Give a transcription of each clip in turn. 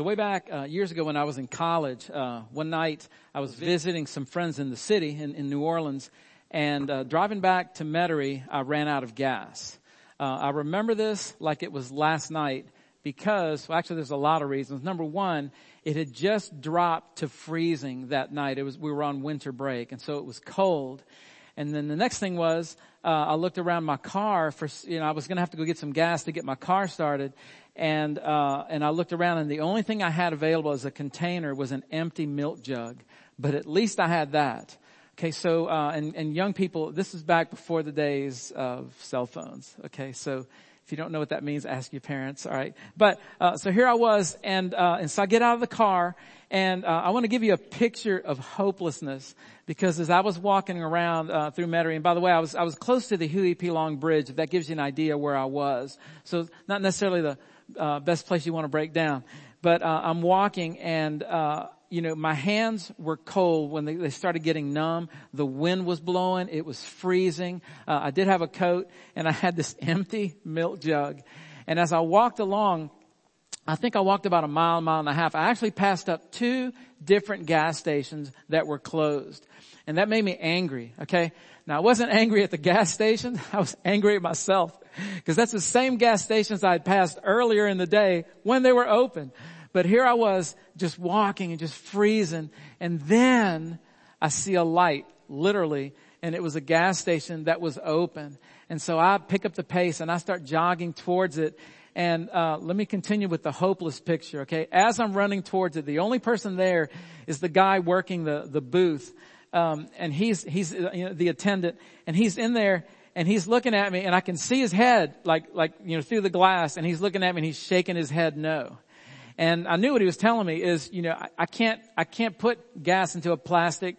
So way back uh, years ago when I was in college, uh, one night I was visiting some friends in the city in, in New Orleans, and uh, driving back to Metairie, I ran out of gas. Uh, I remember this like it was last night because, well, actually, there's a lot of reasons. Number one, it had just dropped to freezing that night. It was we were on winter break, and so it was cold. And then the next thing was, uh, I looked around my car for, you know, I was going to have to go get some gas to get my car started, and uh, and I looked around, and the only thing I had available as a container was an empty milk jug. But at least I had that. Okay, so uh, and and young people, this is back before the days of cell phones. Okay, so if you don't know what that means, ask your parents. All right, but uh, so here I was, and uh, and so I get out of the car, and uh, I want to give you a picture of hopelessness because as I was walking around uh, through Metairie, and by the way, I was I was close to the Huey P. Long Bridge. If that gives you an idea where I was, so not necessarily the uh, best place you want to break down. But uh, I'm walking and, uh, you know, my hands were cold when they, they, started getting numb. The wind was blowing. It was freezing. Uh, I did have a coat and I had this empty milk jug. And as I walked along, I think I walked about a mile, mile and a half. I actually passed up two different gas stations that were closed. And that made me angry, okay? Now I wasn't angry at the gas station. I was angry at myself because that's the same gas stations I had passed earlier in the day when they were open. But here I was just walking and just freezing. And then I see a light, literally, and it was a gas station that was open. And so I pick up the pace and I start jogging towards it. And uh, let me continue with the hopeless picture. Okay, as I'm running towards it, the only person there is the guy working the the booth, um, and he's he's uh, you know, the attendant, and he's in there and he's looking at me and I can see his head like, like, you know, through the glass and he's looking at me and he's shaking his head no. And I knew what he was telling me is, you know, I, I can't, I can't put gas into a plastic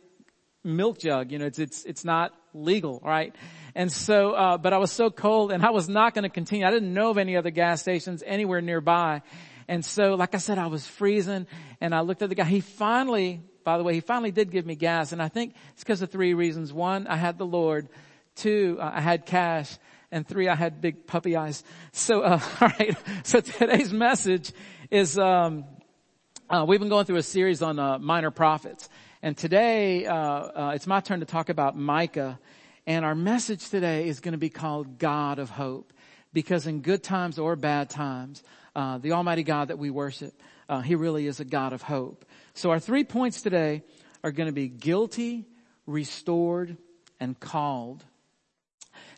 milk jug. You know, it's, it's, it's not legal, right? And so, uh, but I was so cold and I was not going to continue. I didn't know of any other gas stations anywhere nearby. And so, like I said, I was freezing and I looked at the guy. He finally, by the way, he finally did give me gas. And I think it's because of three reasons. One, I had the Lord. Two, uh, I had cash. And three, I had big puppy eyes. So, uh, all right. So today's message is um, uh, we've been going through a series on uh, minor prophets, and today uh, uh, it's my turn to talk about Micah. And our message today is going to be called God of Hope, because in good times or bad times, the Almighty God that we worship, He really is a God of hope. So our three points today are going to be guilty, restored, and called.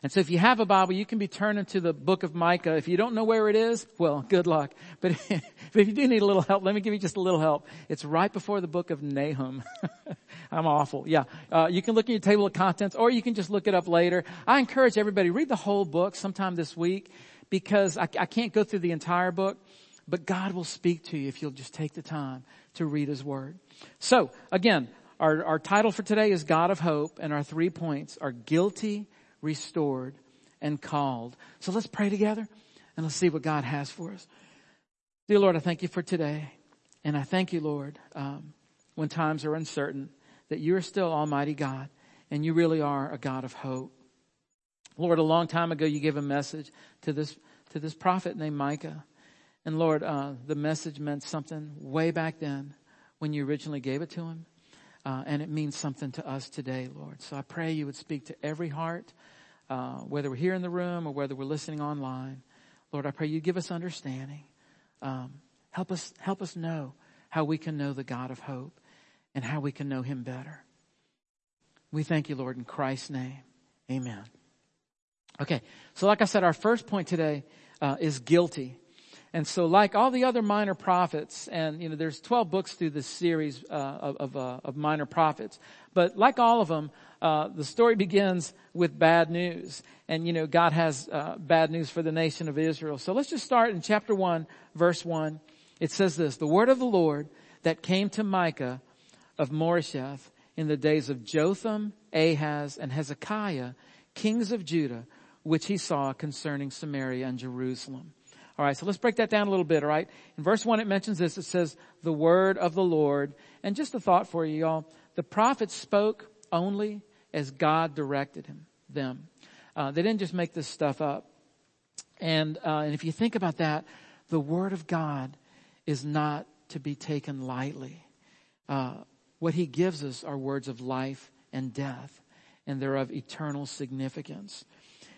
And so if you have a Bible, you can be turning to the book of Micah. If you don't know where it is, well, good luck. But if you do need a little help, let me give you just a little help. It's right before the book of Nahum. I'm awful. Yeah. Uh, you can look at your table of contents or you can just look it up later. I encourage everybody, read the whole book sometime this week because I, I can't go through the entire book, but God will speak to you if you'll just take the time to read His Word. So again, our, our title for today is God of Hope and our three points are guilty, restored, and called. So let's pray together and let's see what God has for us. Dear Lord, I thank you for today. And I thank you, Lord, um, when times are uncertain, that you are still Almighty God and you really are a God of hope. Lord, a long time ago you gave a message to this, to this prophet named Micah. And Lord, uh, the message meant something way back then when you originally gave it to him. Uh, and it means something to us today, Lord. So I pray you would speak to every heart, uh, whether we're here in the room or whether we're listening online. Lord, I pray you give us understanding. Um, help us, help us know how we can know the God of hope and how we can know him better. We thank you, Lord, in Christ's name. Amen. Okay. So like I said, our first point today, uh, is guilty. And so like all the other minor prophets, and you know, there's 12 books through this series uh, of, of, uh, of, minor prophets, but like all of them, uh, the story begins with bad news. And you know, God has uh, bad news for the nation of Israel. So let's just start in chapter 1, verse 1. It says this, the word of the Lord that came to Micah of Moresheth in the days of Jotham, Ahaz, and Hezekiah, kings of Judah, which he saw concerning Samaria and Jerusalem. All right, so let's break that down a little bit, all right? In verse 1 it mentions this. It says, the word of the Lord. And just a thought for you, y'all. The prophets spoke only as God directed him, them. Uh, they didn't just make this stuff up. And, uh, and if you think about that, the word of God is not to be taken lightly. Uh, what he gives us are words of life and death, and they're of eternal significance.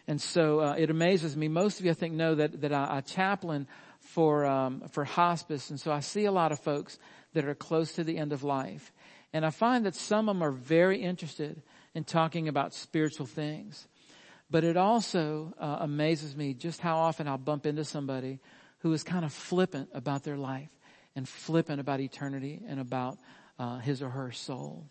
And so uh, it amazes me. Most of you, I think, know that that I, I chaplain for um, for hospice, and so I see a lot of folks that are close to the end of life, and I find that some of them are very interested in talking about spiritual things. But it also uh, amazes me just how often I'll bump into somebody who is kind of flippant about their life and flippant about eternity and about uh, his or her soul.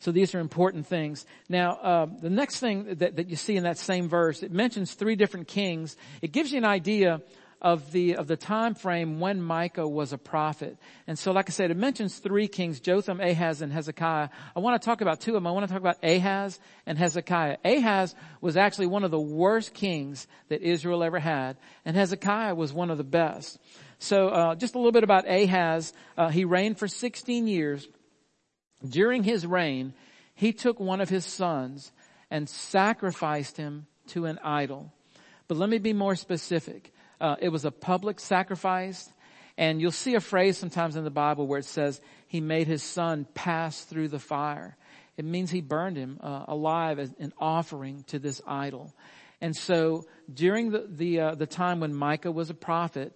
So these are important things. Now, uh, the next thing that, that you see in that same verse, it mentions three different kings. It gives you an idea of the of the time frame when Micah was a prophet. And so, like I said, it mentions three kings: Jotham, Ahaz, and Hezekiah. I want to talk about two of them. I want to talk about Ahaz and Hezekiah. Ahaz was actually one of the worst kings that Israel ever had, and Hezekiah was one of the best. So, uh, just a little bit about Ahaz. Uh, he reigned for 16 years. During his reign, he took one of his sons and sacrificed him to an idol. But let me be more specific. Uh, it was a public sacrifice. And you'll see a phrase sometimes in the Bible where it says he made his son pass through the fire. It means he burned him uh, alive as an offering to this idol. And so during the the, uh, the time when Micah was a prophet,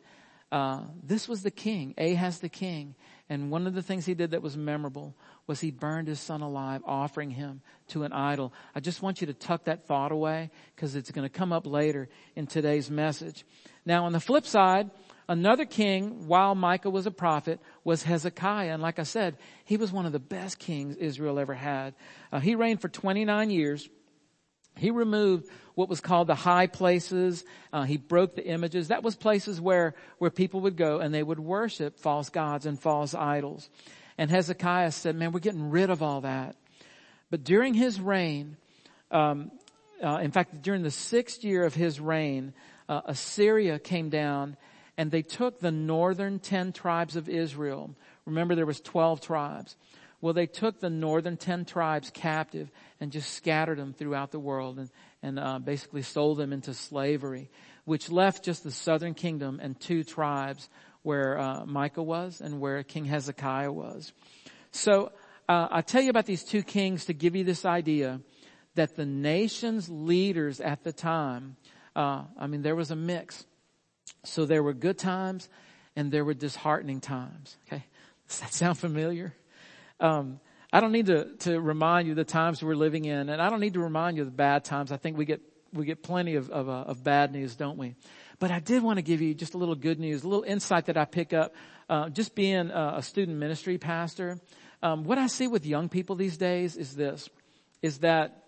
uh, this was the king, Ahaz the king. And one of the things he did that was memorable was he burned his son alive, offering him to an idol. I just want you to tuck that thought away because it's going to come up later in today's message. Now on the flip side, another king, while Micah was a prophet, was Hezekiah. And like I said, he was one of the best kings Israel ever had. Uh, he reigned for 29 years. He removed what was called the high places. Uh, he broke the images. That was places where, where people would go and they would worship false gods and false idols. And Hezekiah said, man, we're getting rid of all that. But during his reign, um, uh, in fact, during the sixth year of his reign, uh, Assyria came down and they took the northern 10 tribes of Israel. Remember there was 12 tribes. Well, they took the northern 10 tribes captive and just scattered them throughout the world and, and uh, basically sold them into slavery, which left just the southern kingdom and two tribes where uh, Micah was and where King Hezekiah was. So uh, I tell you about these two kings to give you this idea that the nation's leaders at the time, uh, I mean, there was a mix. So there were good times and there were disheartening times. Okay, does that sound familiar? Um, I don't need to, to remind you the times we're living in, and I don't need to remind you the bad times. I think we get we get plenty of of, uh, of bad news, don't we? But I did want to give you just a little good news, a little insight that I pick up, uh, just being a, a, student ministry pastor. Um, what I see with young people these days is this: is that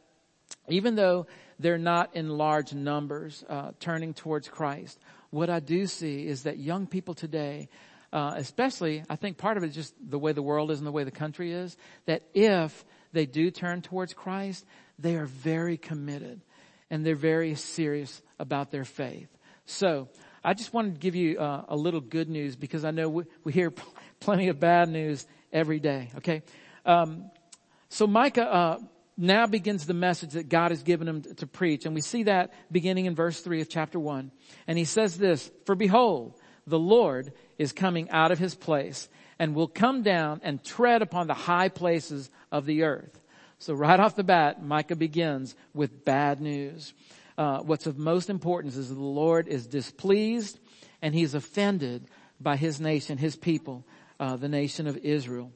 even though they're not in large numbers uh, turning towards Christ, what I do see is that young people today uh, especially, I think part of it is just the way the world is and the way the country is, that if they do turn towards Christ, they are very committed and they're very serious about their faith. So, I just wanted to give you uh, a little good news because I know we, we hear plenty of bad news every day. Okay, um, so Micah uh, now begins the message that God has given him to, to preach, and we see that beginning in verse three of chapter one. And he says this: "For behold, the Lord is coming out of his place and will come down and tread upon the high places of the earth. So right off the bat, Micah begins with bad news. Uh, what's of most importance is the Lord is displeased and he's offended by his nation, his people, uh, the nation of Israel.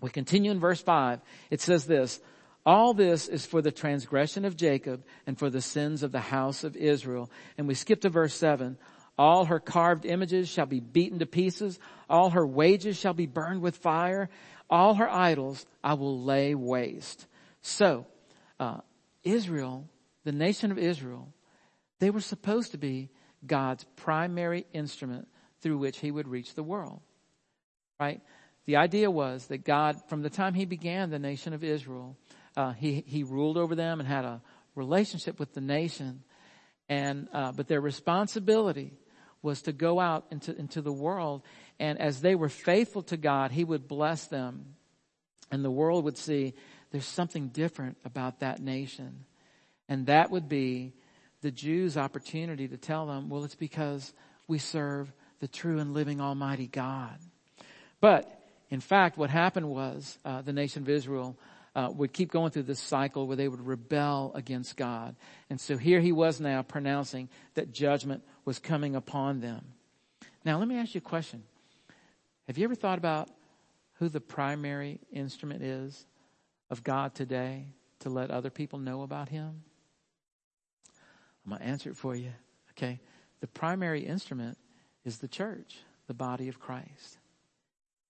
We continue in verse five. It says this, all this is for the transgression of Jacob and for the sins of the house of Israel. And we skip to verse seven. All her carved images shall be beaten to pieces. All her wages shall be burned with fire. All her idols I will lay waste. So, uh, Israel, the nation of Israel, they were supposed to be God's primary instrument through which he would reach the world. Right? The idea was that God, from the time he began the nation of Israel, uh, he, he ruled over them and had a relationship with the nation. And, uh, but their responsibility was to go out into, into the world. And as they were faithful to God, He would bless them. And the world would see there's something different about that nation. And that would be the Jews' opportunity to tell them, well, it's because we serve the true and living Almighty God. But in fact, what happened was uh, the nation of Israel uh, would keep going through this cycle where they would rebel against God. And so here he was now pronouncing that judgment was coming upon them. Now, let me ask you a question. Have you ever thought about who the primary instrument is of God today to let other people know about him? I'm going to answer it for you. Okay. The primary instrument is the church, the body of Christ.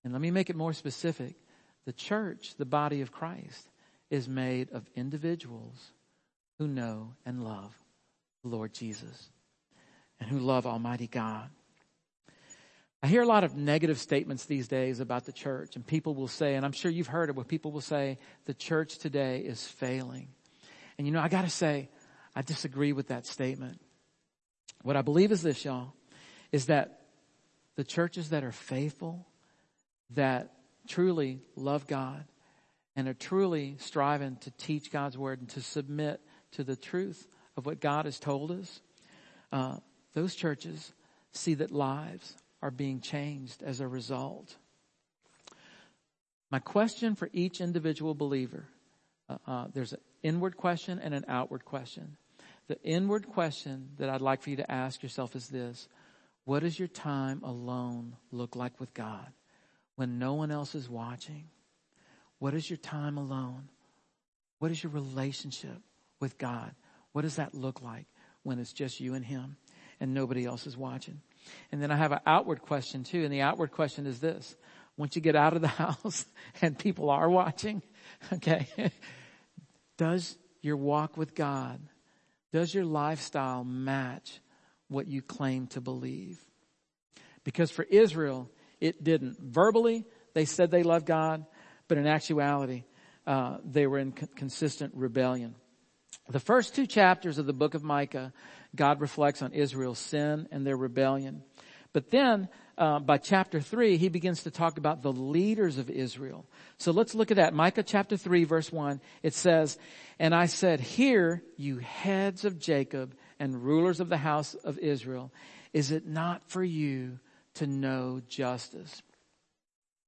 And let me make it more specific. The church, the body of Christ, is made of individuals who know and love the Lord Jesus and who love Almighty God. I hear a lot of negative statements these days about the church, and people will say, and I'm sure you've heard it, where people will say, the church today is failing. And you know, I gotta say, I disagree with that statement. What I believe is this, y'all, is that the churches that are faithful, that truly love God, and are truly striving to teach God's word and to submit to the truth of what God has told us, uh, those churches see that lives are being changed as a result. My question for each individual believer, uh, uh, there's an inward question and an outward question. The inward question that I'd like for you to ask yourself is this. What does your time alone look like with God when no one else is watching? What is your time alone? What is your relationship with God? What does that look like when it's just you and Him and nobody else is watching? And then I have an outward question too. And the outward question is this. Once you get out of the house and people are watching, okay, does your walk with God does your lifestyle match what you claim to believe? Because for Israel, it didn't. Verbally, they said they loved God, but in actuality, uh, they were in consistent rebellion. The first two chapters of the book of Micah, God reflects on Israel's sin and their rebellion. But then, uh, by chapter three, he begins to talk about the leaders of Israel. So let's look at that. Micah chapter three, verse one. It says, "And I said, Hear, you heads of Jacob and rulers of the house of Israel, is it not for you to know justice?"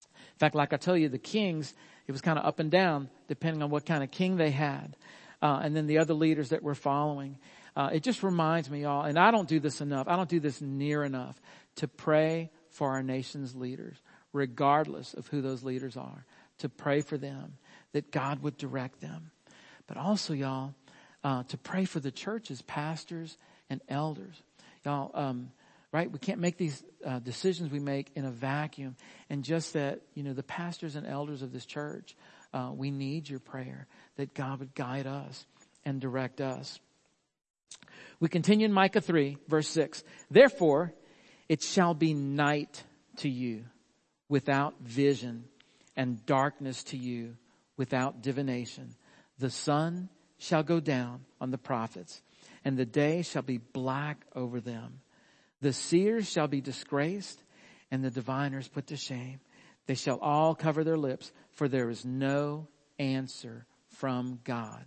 In fact, like I tell you, the kings, it was kind of up and down depending on what kind of king they had, uh, and then the other leaders that we're following. Uh, it just reminds me, all, and I don't do this enough. I don't do this near enough to pray for our nation's leaders, regardless of who those leaders are, to pray for them, that God would direct them. But also, y'all, uh, to pray for the churches, pastors, and elders. Y'all, um, right? We can't make these uh, decisions we make in a vacuum. And just that, you know, the pastors and elders of this church, uh, we need your prayer that God would guide us and direct us. We continue in Micah 3, verse 6. Therefore, it shall be night to you without vision and darkness to you without divination. The sun shall go down on the prophets and the day shall be black over them. The seers shall be disgraced and the diviners put to shame. They shall all cover their lips for there is no answer from God.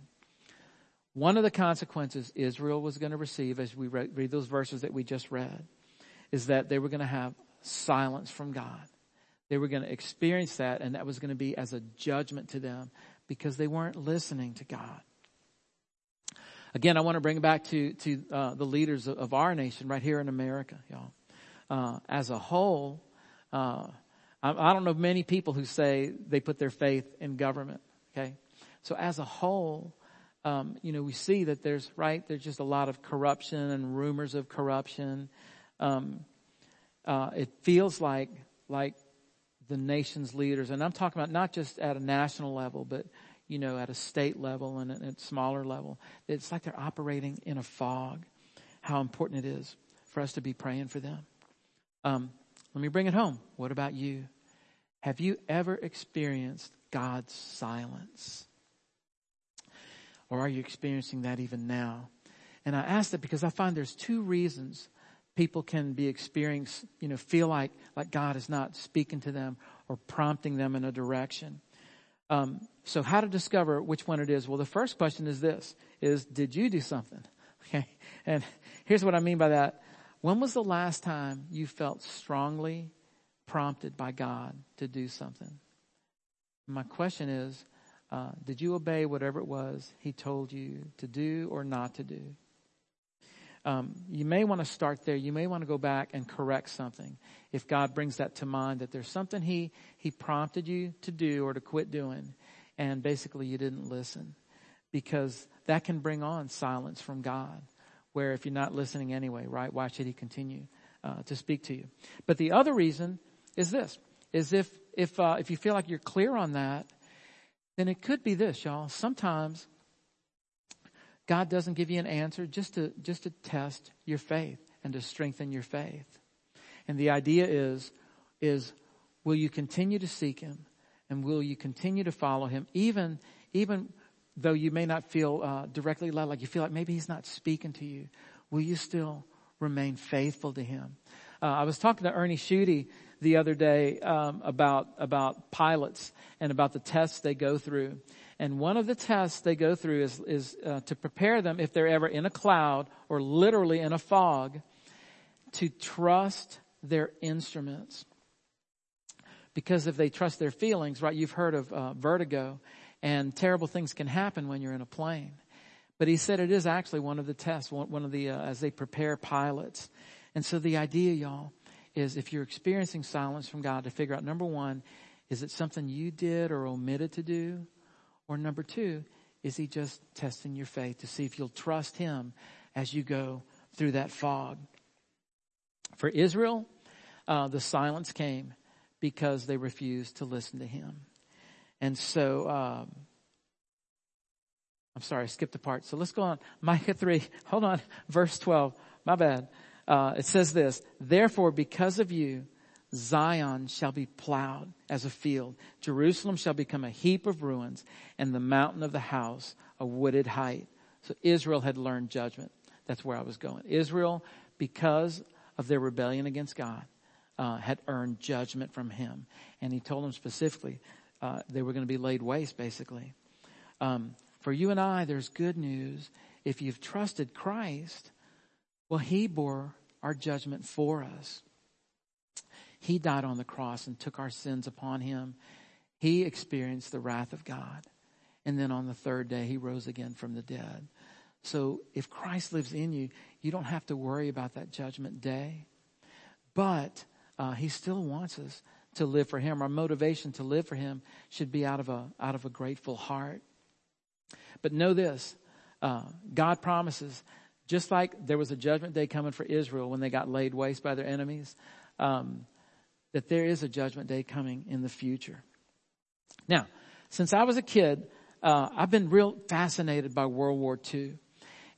One of the consequences Israel was going to receive as we read those verses that we just read is that they were going to have silence from God. They were going to experience that and that was going to be as a judgment to them because they weren't listening to God. Again, I want to bring it back to, to uh, the leaders of, of, our nation right here in America, y'all. Uh, as a whole, uh, I, don't know many people who say they put their faith in government, okay? So as a whole, um, you know, we see that there's, right, there's just a lot of corruption and rumors of corruption. Um, uh, it feels like, like the nation's leaders, and I'm talking about not just at a national level, but, you know, at a state level and at a smaller level. It's like they're operating in a fog. How important it is for us to be praying for them. Um, let me bring it home. What about you? Have you ever experienced God's silence? Or are you experiencing that even now? And I ask that because I find there's two reasons people can be experiencing, you know, feel like, like God is not speaking to them or prompting them in a direction. Um, so how to discover which one it is? Well, the first question is this, is did you do something? Okay. And here's what I mean by that. When was the last time you felt strongly prompted by God to do something? My question is, uh, did you obey whatever it was He told you to do or not to do? Um, you may want to start there. You may want to go back and correct something. If God brings that to mind, that there's something He He prompted you to do or to quit doing, and basically you didn't listen, because that can bring on silence from God where if you're not listening anyway, right, why should he continue uh, to speak to you? But the other reason is this, is if, if, uh, if you feel like you're clear on that, then it could be this, y'all. Sometimes God doesn't give you an answer just to, just to test your faith and to strengthen your faith. And the idea is, is will you continue to seek him and will you continue to follow him even, even though you may not feel uh, directly led, like you feel like maybe he's not speaking to you, will you still remain faithful to him? Uh, I was talking to Ernie Schutte the other day um, about about pilots and about the tests they go through. And one of the tests they go through is is uh, to prepare them if they're ever in a cloud or literally in a fog, to trust their instruments. Because if they trust their feelings, right? You've heard of uh, vertigo and terrible things can happen when you're in a plane. But he said it is actually one of the tests, one of the, uh, as they prepare pilots. And so the idea, y'all, is if you're experiencing silence from God to figure out number one, is it something you did or omitted to do? Or number two, is he just testing your faith to see if you'll trust him as you go through that fog? For Israel, uh, the silence came because they refused to listen to him. And so, um, I'm sorry, I skipped a part. So let's go on. Micah 3, hold on, verse 12. My bad. Uh, it says this, therefore because of you, Zion shall be plowed as a field. Jerusalem shall become a heap of ruins and the mountain of the house a wooded height. So Israel had learned judgment. That's where I was going. Israel, because of their rebellion against God, uh, had earned judgment from him. And he told them specifically, uh, they were going to be laid waste, basically. Um, for you and I, there's good news. If you've trusted Christ, well, He bore our judgment for us. He died on the cross and took our sins upon Him. He experienced the wrath of God. And then on the third day, He rose again from the dead. So if Christ lives in you, you don't have to worry about that judgment day. But uh, He still wants us to live for Him. Our motivation to live for Him should be out of a, out of a grateful heart. But know this, uh, God promises, just like there was a judgment day coming for Israel when they got laid waste by their enemies, um, that there is a judgment day coming in the future. Now, since I was a kid, uh, I've been real fascinated by World War II.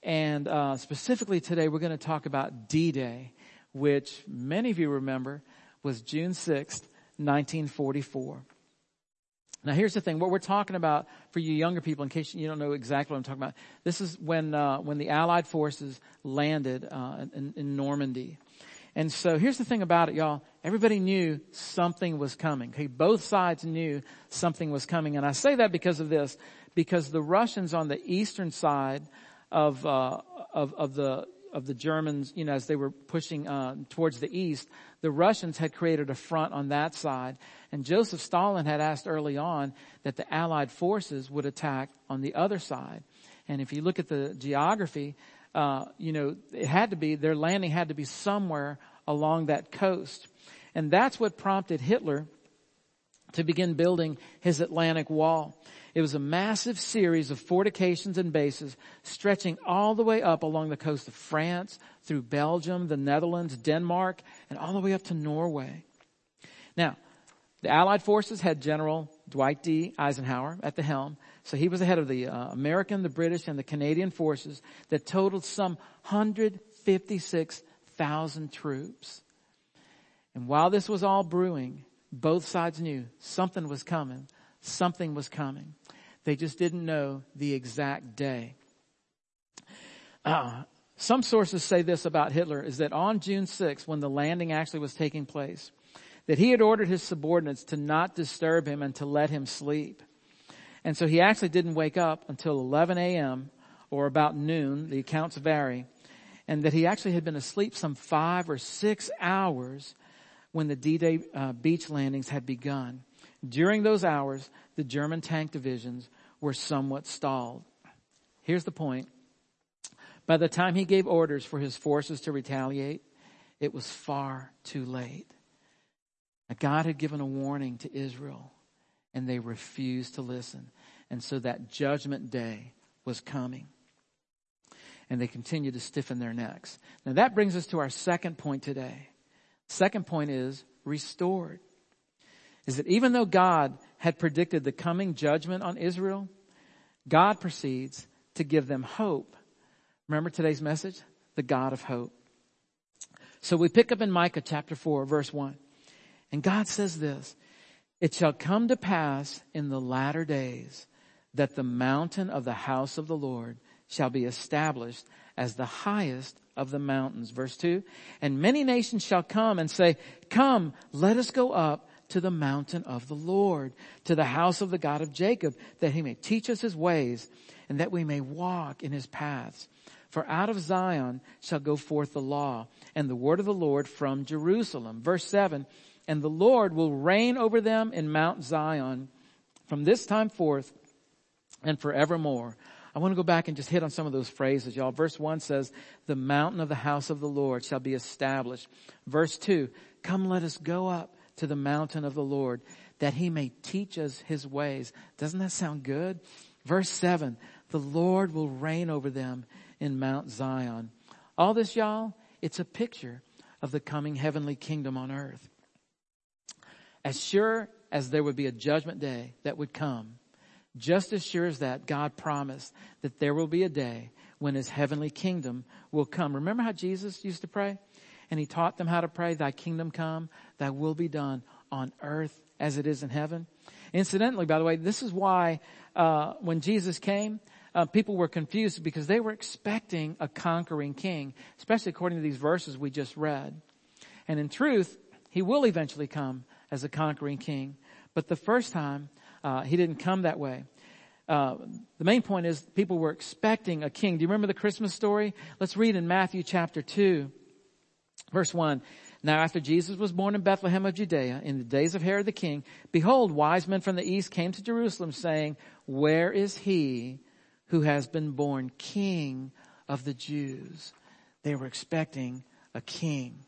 And uh, specifically today, we're going to talk about D-Day, which many of you remember was June 6th, 1944. Now here's the thing, what we're talking about for you younger people, in case you don't know exactly what I'm talking about, this is when, uh, when the Allied forces landed, uh, in, in Normandy. And so here's the thing about it, y'all. Everybody knew something was coming. Okay, both sides knew something was coming. And I say that because of this, because the Russians on the eastern side of, uh, of, of the, of the Germans, you know, as they were pushing, uh, towards the east, the Russians had created a front on that side. And Joseph Stalin had asked early on that the Allied forces would attack on the other side. And if you look at the geography, uh, you know, it had to be, their landing had to be somewhere along that coast. And that's what prompted Hitler to begin building his Atlantic Wall. It was a massive series of fortifications and bases stretching all the way up along the coast of France, through Belgium, the Netherlands, Denmark, and all the way up to Norway. Now, the Allied forces had General Dwight D. Eisenhower at the helm. So he was the head of the uh, American, the British, and the Canadian forces that totaled some 156,000 troops. And while this was all brewing, both sides knew something was coming. Something was coming. They just didn't know the exact day. Uh, some sources say this about Hitler is that on June 6th, when the landing actually was taking place, that he had ordered his subordinates to not disturb him and to let him sleep. And so he actually didn't wake up until 11 a.m. or about noon. The accounts vary. and that he actually had been asleep some five or six hours when the D-Day uh, beach landings had begun. During those hours, the German tank divisions were somewhat stalled. Here's the point. By the time he gave orders for his forces to retaliate, it was far too late. God had given a warning to Israel and they refused to listen. And so that judgment day was coming. And they continued to stiffen their necks. Now that brings us to our second point today. Second point is restored. Is that even though God had predicted the coming judgment on Israel, God proceeds to give them hope. Remember today's message? The God of hope. So we pick up in Micah chapter 4 verse 1. And God says this, it shall come to pass in the latter days that the mountain of the house of the Lord shall be established as the highest of the mountains. Verse 2. And many nations shall come and say, Come, let us go up to the mountain of the Lord, to the house of the God of Jacob, that he may teach us his ways, and that we may walk in his paths. For out of Zion shall go forth the law, and the word of the Lord from Jerusalem. Verse 7 and the Lord will reign over them in Mount Zion from this time forth and forevermore. I want to go back and just hit on some of those phrases, y'all. Verse one says, the mountain of the house of the Lord shall be established. Verse two, come let us go up to the mountain of the Lord that he may teach us his ways. Doesn't that sound good? Verse seven, the Lord will reign over them in Mount Zion. All this, y'all, it's a picture of the coming heavenly kingdom on earth. As sure as there would be a judgment day that would come, just as sure as that, God promised that there will be a day when his heavenly kingdom will come. Remember how Jesus used to pray? And he taught them how to pray, thy kingdom come, thy will be done on earth as it is in heaven. Incidentally, by the way, this is why, uh, when Jesus came, uh, people were confused because they were expecting a conquering king, especially according to these verses we just read. And in truth, he will eventually come as a conquering king. But the first time, uh, he didn't come that way. Uh, the main point is people were expecting a king. Do you remember the Christmas story? Let's read in Matthew chapter 2, verse 1. Now after Jesus was born in Bethlehem of Judea in the days of Herod the king, behold, wise men from the east came to Jerusalem saying, where is he who has been born king of the Jews? They were expecting a king.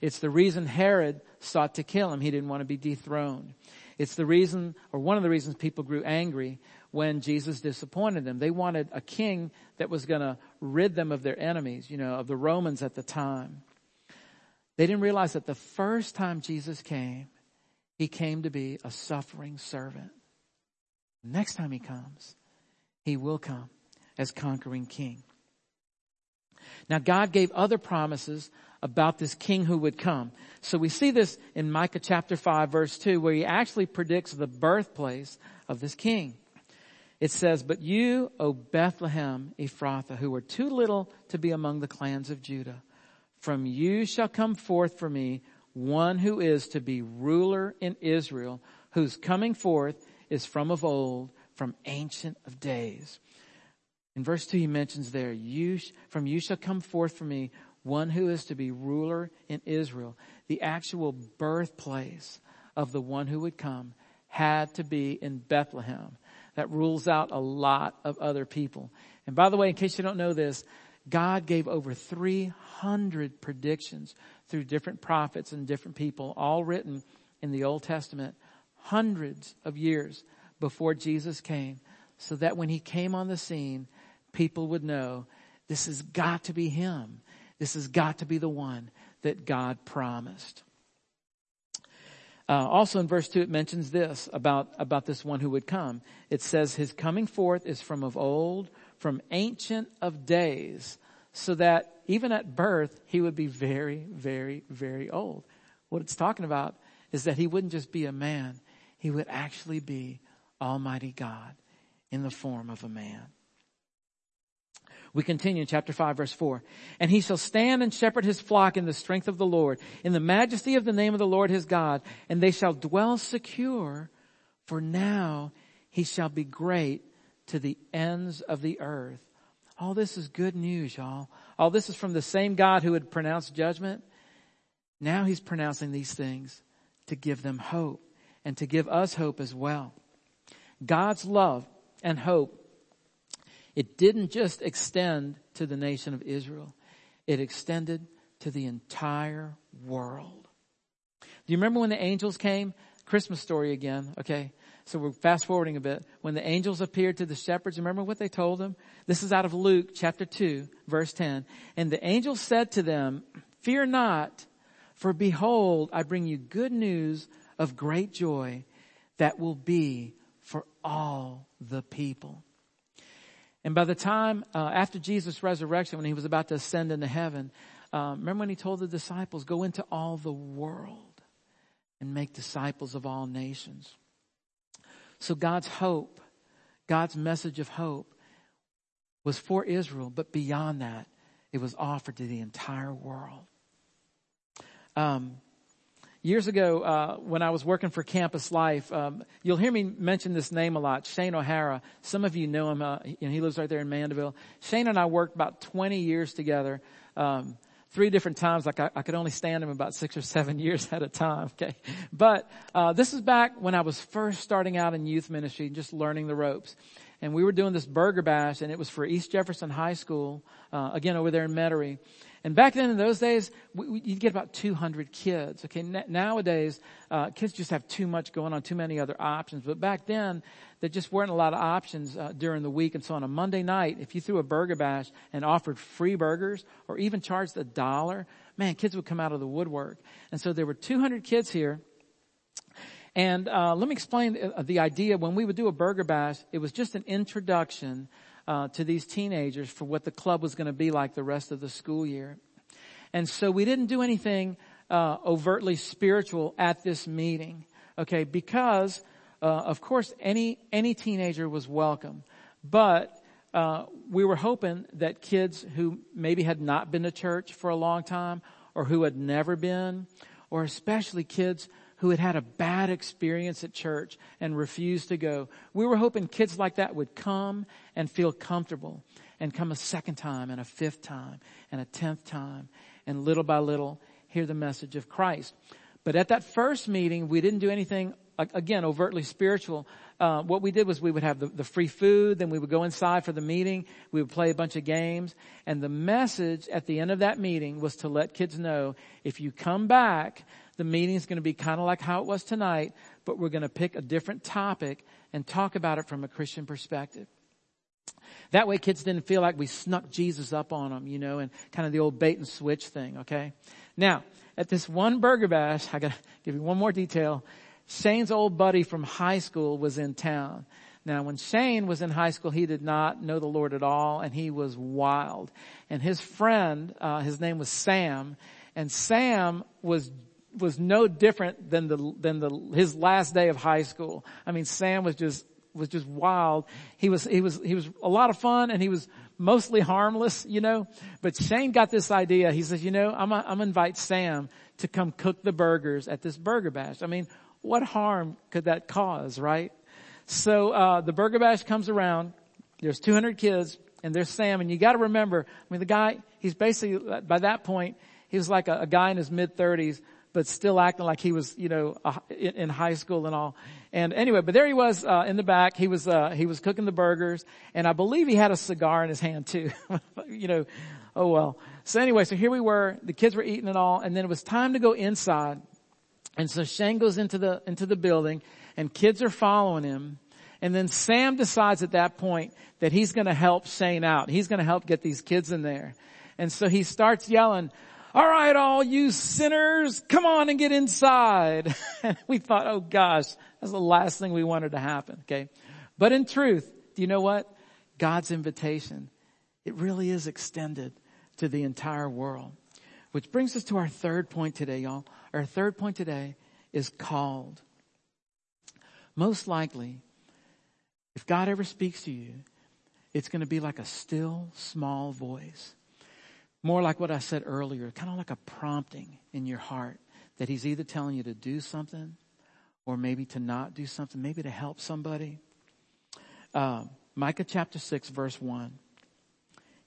It's the reason Herod sought to kill him. He didn't want to be dethroned. It's the reason, or one of the reasons people grew angry when Jesus disappointed them. They wanted a king that was going to rid them of their enemies, you know, of the Romans at the time. They didn't realize that the first time Jesus came, he came to be a suffering servant. Next time he comes, he will come as conquering king. Now God gave other promises about this king who would come. So we see this in Micah chapter 5 verse 2 where he actually predicts the birthplace of this king. It says, but you, O Bethlehem Ephrathah, who are too little to be among the clans of Judah, from you shall come forth for me one who is to be ruler in Israel, whose coming forth is from of old, from ancient of days. In verse 2 he mentions there, you, from you shall come forth for me one who is to be ruler in Israel. The actual birthplace of the one who would come had to be in Bethlehem. That rules out a lot of other people. And by the way, in case you don't know this, God gave over 300 predictions through different prophets and different people, all written in the Old Testament, hundreds of years before Jesus came, so that when he came on the scene, people would know this has got to be him. This has got to be the one that God promised. Uh, also in verse 2 it mentions this about, about this one who would come. It says his coming forth is from of old, from ancient of days, so that even at birth he would be very, very, very old. What it's talking about is that he wouldn't just be a man, he would actually be Almighty God in the form of a man. We continue in chapter 5 verse 4. And he shall stand and shepherd his flock in the strength of the Lord, in the majesty of the name of the Lord his God, and they shall dwell secure, for now he shall be great to the ends of the earth. All this is good news, y'all. All this is from the same God who had pronounced judgment. Now he's pronouncing these things to give them hope and to give us hope as well. God's love and hope, it didn't just extend to the nation of Israel. It extended to the entire world. Do you remember when the angels came? Christmas story again, okay? So we're fast forwarding a bit. When the angels appeared to the shepherds, remember what they told them? This is out of Luke chapter 2, verse 10. And the angels said to them, fear not, for behold, I bring you good news of great joy that will be for all the people. And by the time, uh, after Jesus' resurrection, when he was about to ascend into heaven, uh, remember when he told the disciples, go into all the world and make disciples of all nations. So God's hope, God's message of hope was for Israel, but beyond that, it was offered to the entire world. Um, years ago, uh, when I was working for Campus Life, um, you'll hear me mention this name a lot, Shane O'Hara. Some of you know him. Uh, he lives right there in Mandeville. Shane and I worked about 20 years together. Um, three different times. Like I, I, could only stand him about six or seven years at a time. Okay, but uh, this is back when I was first starting out in youth ministry, just learning the ropes. And we were doing this burger bash, and it was for East Jefferson High School, uh, again over there in Metairie. And back then in those days, we, we, you'd get about 200 kids. Okay, N- nowadays, uh, kids just have too much going on, too many other options. But back then, there just weren't a lot of options uh, during the week. And so on a Monday night, if you threw a burger bash and offered free burgers or even charged a dollar, man, kids would come out of the woodwork. And so there were 200 kids here. And uh, let me explain the, uh, idea. When we would do a burger bash, it was just an introduction uh, to these teenagers for what the club was going to be like the rest of the school year. And so we didn't do anything uh, overtly spiritual at this meeting, okay? Because, uh, of course, any any teenager was welcome, but uh, we were hoping that kids who maybe had not been to church for a long time, or who had never been, or especially kids who had had a bad experience at church and refused to go. We were hoping kids like that would come and feel comfortable and come a second time and a fifth time and a tenth time and little by little hear the message of Christ. But at that first meeting, we didn't do anything again, overtly spiritual. Uh, what we did was we would have the, the, free food, then we would go inside for the meeting, we would play a bunch of games, and the message at the end of that meeting was to let kids know, if you come back, the meeting is going to be kind of like how it was tonight, but we're going to pick a different topic and talk about it from a Christian perspective. That way kids didn't feel like we snuck Jesus up on them, you know, and kind of the old bait and switch thing, okay? Now, at this one burger bash, I gotta give you one more detail. Shane's old buddy from high school was in town. Now, when Shane was in high school, he did not know the Lord at all, and he was wild. And his friend, uh, his name was Sam, and Sam was was no different than the, than the, his last day of high school. I mean, Sam was just, was just wild. He was, he was, he was a lot of fun and he was mostly harmless, you know, but Shane got this idea. He says, you know, I'm, I'm gonna invite Sam to come cook the burgers at this burger bash. I mean, what harm could that cause, right? So, uh, the burger bash comes around. There's 200 kids and there's Sam and you gotta remember, I mean, the guy, he's basically, by that point, he was like a, a guy in his mid thirties but still acting like he was, you know, in, in, high school and all. And anyway, but there he was uh, in the back. He was uh, he was cooking the burgers, and I believe he had a cigar in his hand too. you know, oh well. So anyway, so here we were. The kids were eating and all, and then it was time to go inside. And so Shane goes into the into the building, and kids are following him. And then Sam decides at that point that he's going to help Shane out. He's going to help get these kids in there. And so he starts yelling, all right, all you sinners, come on and get inside. We thought, oh gosh, that's the last thing we wanted to happen. Okay. But in truth, do you know what? God's invitation, it really is extended to the entire world. Which brings us to our third point today, y'all. Our third point today is called. Most likely, if God ever speaks to you, it's going to be like a still small voice more like what I said earlier, kind of like a prompting in your heart that he's either telling you to do something or maybe to not do something, maybe to help somebody. Uh, Micah chapter 6 verse 1.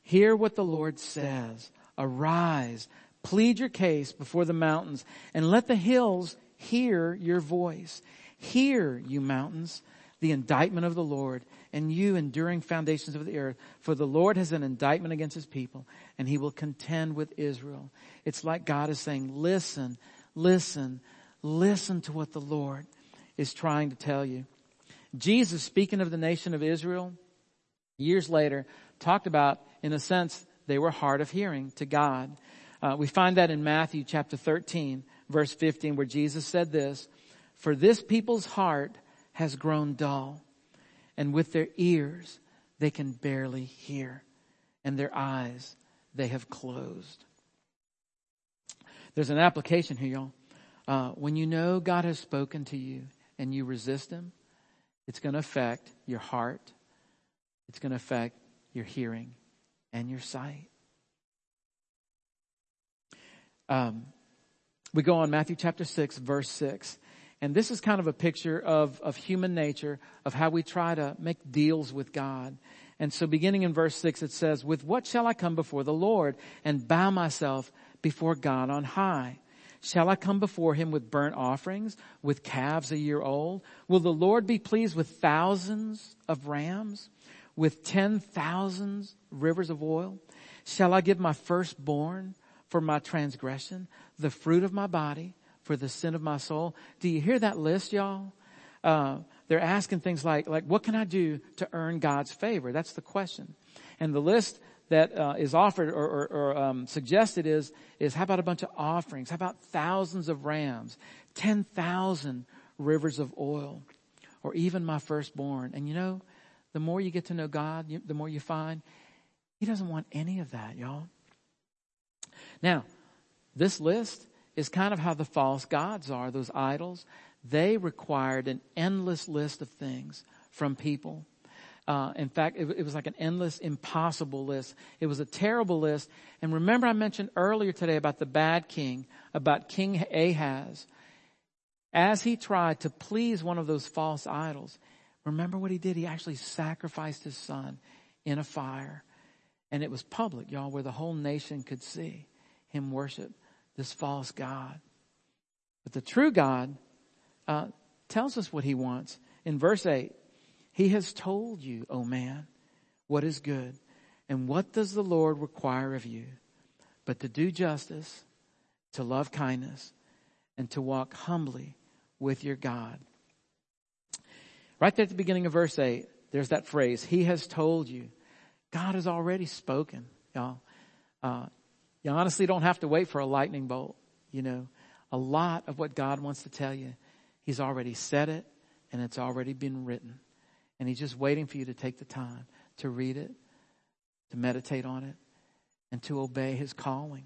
Hear what the Lord says. Arise, plead your case before the mountains and let the hills hear your voice. Hear, you mountains, the indictment of the Lord and you enduring foundations of the earth. For the Lord has an indictment against his people and he will contend with Israel. It's like God is saying, listen, listen, listen to what the Lord is trying to tell you. Jesus, speaking of the nation of Israel, years later, talked about, in a sense, they were hard of hearing to God. Uh, we find that in Matthew chapter 13, verse 15, where Jesus said this, For this people's heart has grown dull, and with their ears they can barely hear, and their eyes they have closed. There's an application here, y'all. Uh, when you know God has spoken to you and you resist Him, it's going to affect your heart. It's going to affect your hearing and your sight. Um, we go on Matthew chapter 6, verse 6. And this is kind of a picture of, of human nature, of how we try to make deals with God. And so beginning in verse 6, it says, With what shall I come before the Lord and bow myself before God on high? Shall I come before him with burnt offerings, with calves a year old? Will the Lord be pleased with thousands of rams, with ten thousands rivers of oil? Shall I give my firstborn for my transgression, the fruit of my body for the sin of my soul? Do you hear that list, y'all? Uh, they're asking things like, like, what can I do to earn God's favor? That's the question. And the list that uh, is offered or, or, or um, suggested is is how about a bunch of offerings? How about thousands of rams, ten thousand rivers of oil, or even my firstborn? And you know, the more you get to know God, you, the more you find He doesn't want any of that, y'all. Now, this list is kind of how the false gods are. Those idols, they required an endless list of things from people uh, in fact, it, it was like an endless, impossible list. It was a terrible list. And remember I mentioned earlier today about the bad king, about King Ahaz. As he tried to please one of those false idols, remember what he did? He actually sacrificed his son in a fire. And it was public, y'all, where the whole nation could see him worship this false God. But the true God uh, tells us what he wants. In verse 8, he has told you, O man, what is good. And what does the Lord require of you? But to do justice, to love kindness, and to walk humbly with your God. Right there at the beginning of verse 8, there's that phrase, He has told you. God has already spoken, y'all. Uh, you honestly don't have to wait for a lightning bolt. You know, a lot of what God wants to tell you, He's already said it and it's already been written. And he's just waiting for you to take the time to read it, to meditate on it, and to obey his calling.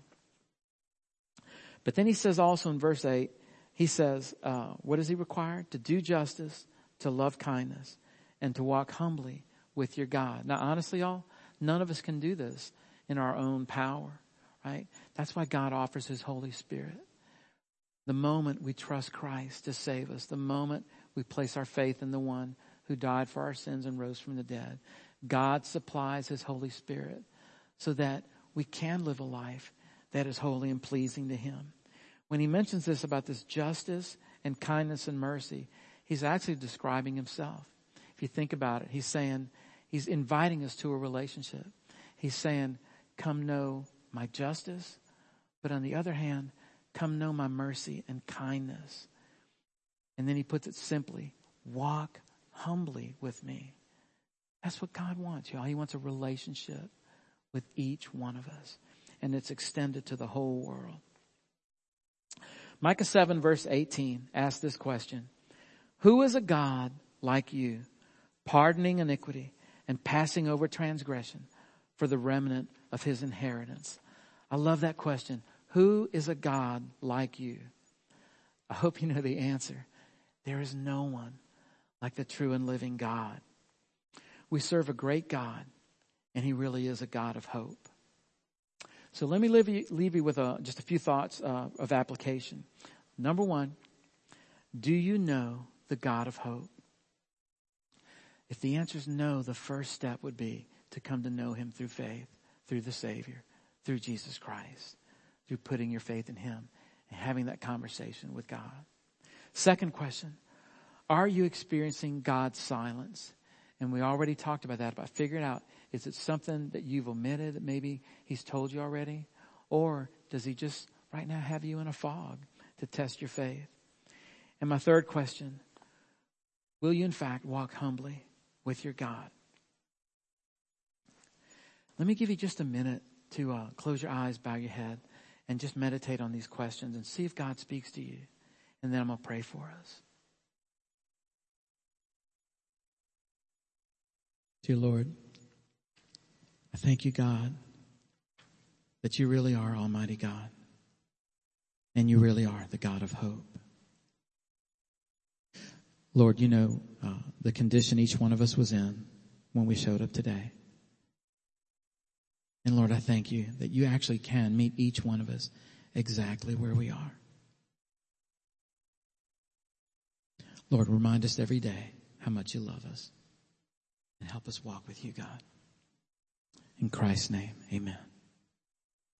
But then he says also in verse 8, he says, uh, what does he require? To do justice, to love kindness, and to walk humbly with your God. Now, honestly, y'all, none of us can do this in our own power, right? That's why God offers his Holy Spirit. The moment we trust Christ to save us, the moment we place our faith in the one who died for our sins and rose from the dead. God supplies His Holy Spirit so that we can live a life that is holy and pleasing to Him. When He mentions this about this justice and kindness and mercy, He's actually describing Himself. If you think about it, He's saying, He's inviting us to a relationship. He's saying, come know my justice, but on the other hand, come know my mercy and kindness. And then he puts it simply, walk humbly with me. That's what God wants, y'all. He wants a relationship with each one of us. And it's extended to the whole world. Micah 7 verse 18 asks this question. Who is a God like you, pardoning iniquity and passing over transgression for the remnant of his inheritance? I love that question. Who is a God like you? I hope you know the answer. There is no one like the true and living God. We serve a great God, and He really is a God of hope. So let me leave you, leave you with a, just a few thoughts uh, of application. Number one, do you know the God of hope? If the answer is no, the first step would be to come to know Him through faith, through the Savior, through Jesus Christ, through putting your faith in Him and having that conversation with God. Second question, are you experiencing God's silence? And we already talked about that, about figuring out, is it something that you've omitted that maybe He's told you already? Or does He just right now have you in a fog to test your faith? And my third question, will you in fact walk humbly with your God? Let me give you just a minute to uh, close your eyes, bow your head, and just meditate on these questions and see if God speaks to you. And then I'm going to pray for us. Dear Lord, I thank you, God, that you really are Almighty God. And you really are the God of hope. Lord, you know uh, the condition each one of us was in when we showed up today. And Lord, I thank you that you actually can meet each one of us exactly where we are. Lord, remind us every day how much you love us and help us walk with you, God. In Christ's name, amen.